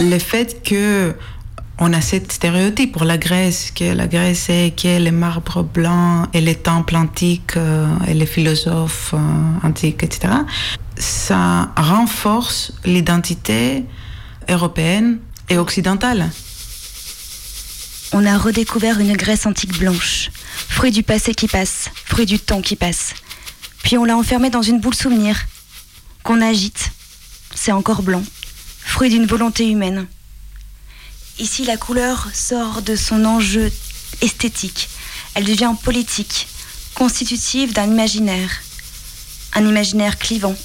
le fait que on a cette stéréotype pour la Grèce, que la Grèce est que les marbres blancs et les temples antiques euh, et les philosophes euh, antiques, etc. Ça renforce l'identité européenne et occidentale. On a redécouvert une Grèce antique blanche, fruit du passé qui passe, fruit du temps qui passe. Puis on l'a enfermée dans une boule souvenir, qu'on agite. C'est encore blanc, fruit d'une volonté humaine. Ici, la couleur sort de son enjeu esthétique. Elle devient politique, constitutive d'un imaginaire. Un imaginaire clivant,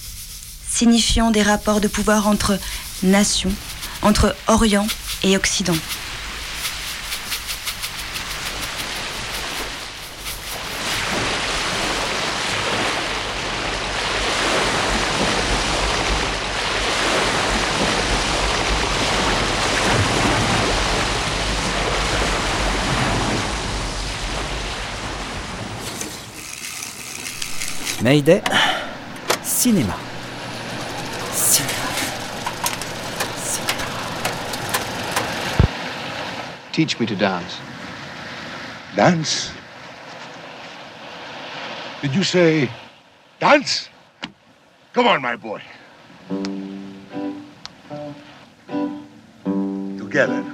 signifiant des rapports de pouvoir entre nations, entre Orient et Occident. Mayday, cinéma. Cinéma. Teach me to dance. Dance? Did you say dance? Come on, my boy. Together.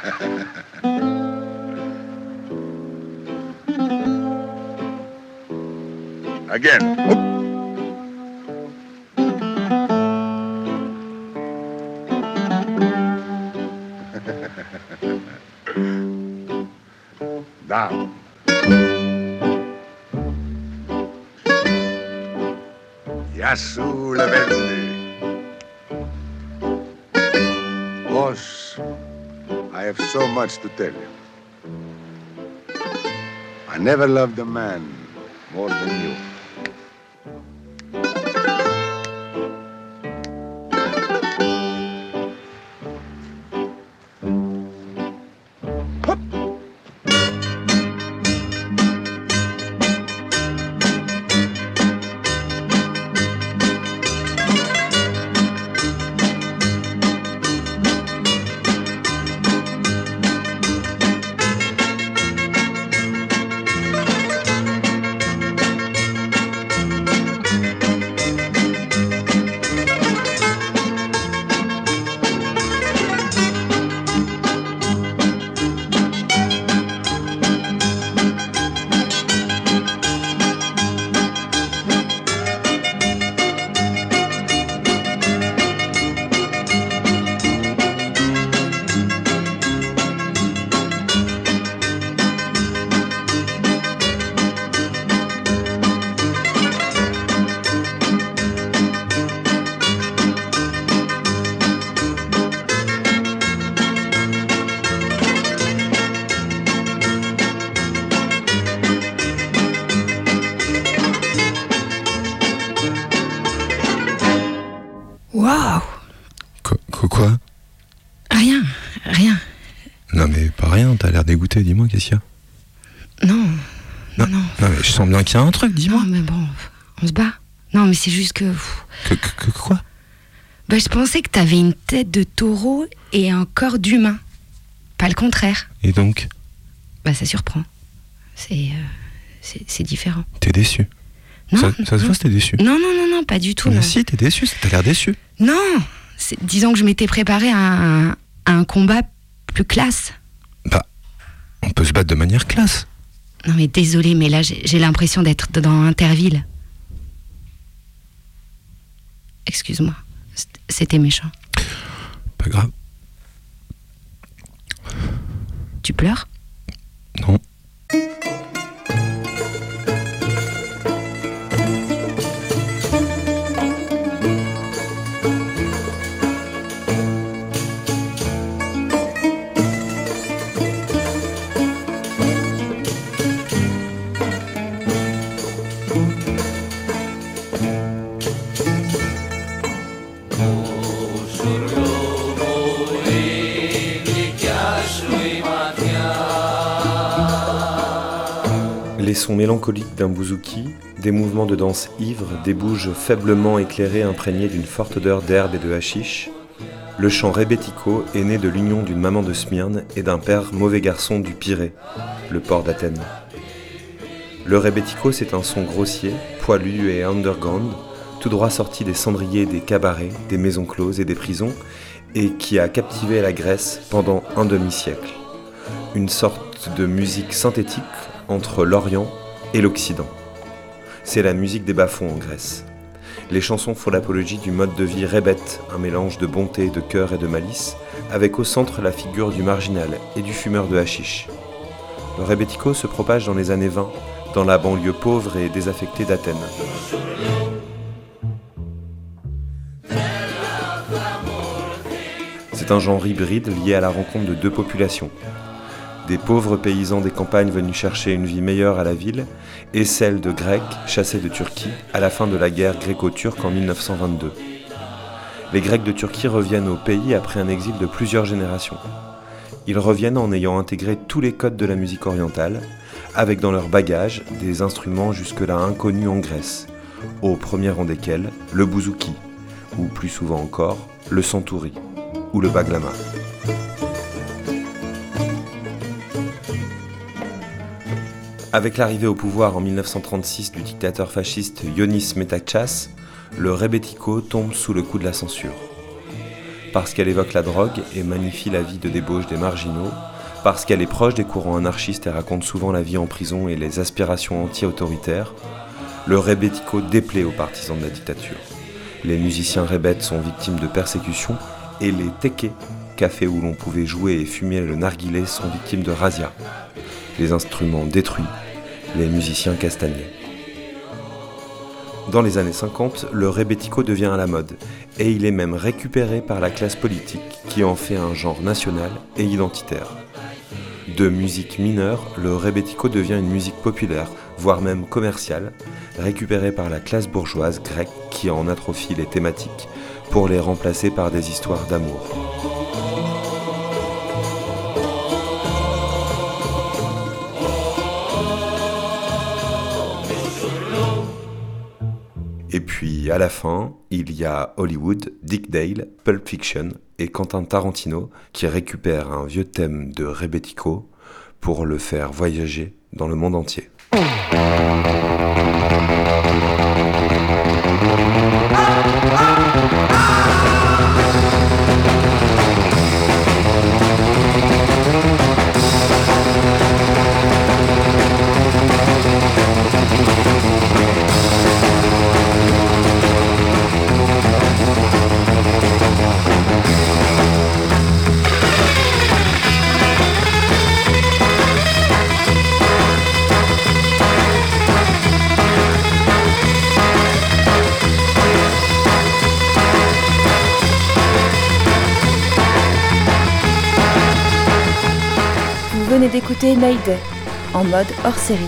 Again. Down. Yes. Much to tell you. I never loved a man more than you. Dis-moi qu'est-ce qu'il y a Non, non, non. Non mais je sens bien qu'il y a un truc, dis-moi. Non, mais bon, on se bat. Non, mais c'est juste que. Que, que- que quoi bah, je pensais que t'avais une tête de taureau et un corps d'humain. Pas le contraire. Et donc, Bah, ça surprend. C'est. euh, c'est différent. t'es déçu Non, Ça, ça se voit, t'es déçu Non, non, non, non, pas du tout. Mais non. si, t'es déçu, t'as l'air déçu. Non Disons que je m'étais à un, à un combat plus classe. On peut se battre de manière classe. Non, mais désolé, mais là, j'ai l'impression d'être dans Interville. Excuse-moi. C'était méchant. Pas grave. Tu pleures? Non. Sons mélancoliques d'un bouzouki, des mouvements de danse ivre, des bouges faiblement éclairées imprégnées d'une forte odeur d'herbe et de hashish. Le chant rébético est né de l'union d'une maman de Smyrne et d'un père mauvais garçon du Pirée, le port d'Athènes. Le rébético, c'est un son grossier, poilu et underground, tout droit sorti des cendriers des cabarets, des maisons closes et des prisons, et qui a captivé la Grèce pendant un demi-siècle. Une sorte de musique synthétique entre l'Orient et l'Occident. C'est la musique des bas-fonds en Grèce. Les chansons font l'apologie du mode de vie rébète, un mélange de bonté, de cœur et de malice, avec au centre la figure du marginal et du fumeur de hashish. Le rébético se propage dans les années 20, dans la banlieue pauvre et désaffectée d'Athènes. C'est un genre hybride lié à la rencontre de deux populations. Des pauvres paysans des campagnes venus chercher une vie meilleure à la ville, et celle de Grecs chassés de Turquie à la fin de la guerre gréco-turque en 1922. Les Grecs de Turquie reviennent au pays après un exil de plusieurs générations. Ils reviennent en ayant intégré tous les codes de la musique orientale, avec dans leur bagage des instruments jusque-là inconnus en Grèce, au premier rang desquels le bouzouki, ou plus souvent encore le santouri, ou le baglama. Avec l'arrivée au pouvoir en 1936 du dictateur fasciste Ionis Metakchas, le rebetiko tombe sous le coup de la censure. Parce qu'elle évoque la drogue et magnifie la vie de débauche des marginaux, parce qu'elle est proche des courants anarchistes et raconte souvent la vie en prison et les aspirations anti-autoritaires, le rebetiko déplaît aux partisans de la dictature. Les musiciens rebètes sont victimes de persécutions et les teke, cafés où l'on pouvait jouer et fumer le narguilé, sont victimes de razzias. Les instruments détruits, les musiciens castagnés. Dans les années 50, le rebetiko devient à la mode, et il est même récupéré par la classe politique qui en fait un genre national et identitaire. De musique mineure, le rebetiko devient une musique populaire, voire même commerciale, récupérée par la classe bourgeoise grecque qui en atrophie les thématiques pour les remplacer par des histoires d'amour. Et puis à la fin, il y a Hollywood, Dick Dale, Pulp Fiction et Quentin Tarantino qui récupèrent un vieux thème de Rebetiko pour le faire voyager dans le monde entier. Venez d'écouter Mayday, en mode hors série.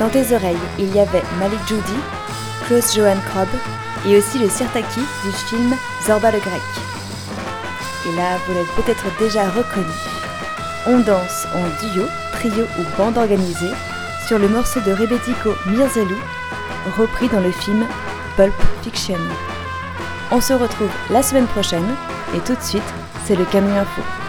Dans tes oreilles, il y avait Malik Judy, Klaus Johan Krob et aussi le Sirtaki du film Zorba le Grec. Et là, vous l'avez peut-être déjà reconnu. On danse en duo, trio ou bande organisée sur le morceau de Rebetiko Mirzelou, repris dans le film Pulp Fiction. On se retrouve la semaine prochaine et tout de suite, c'est le Camion Info.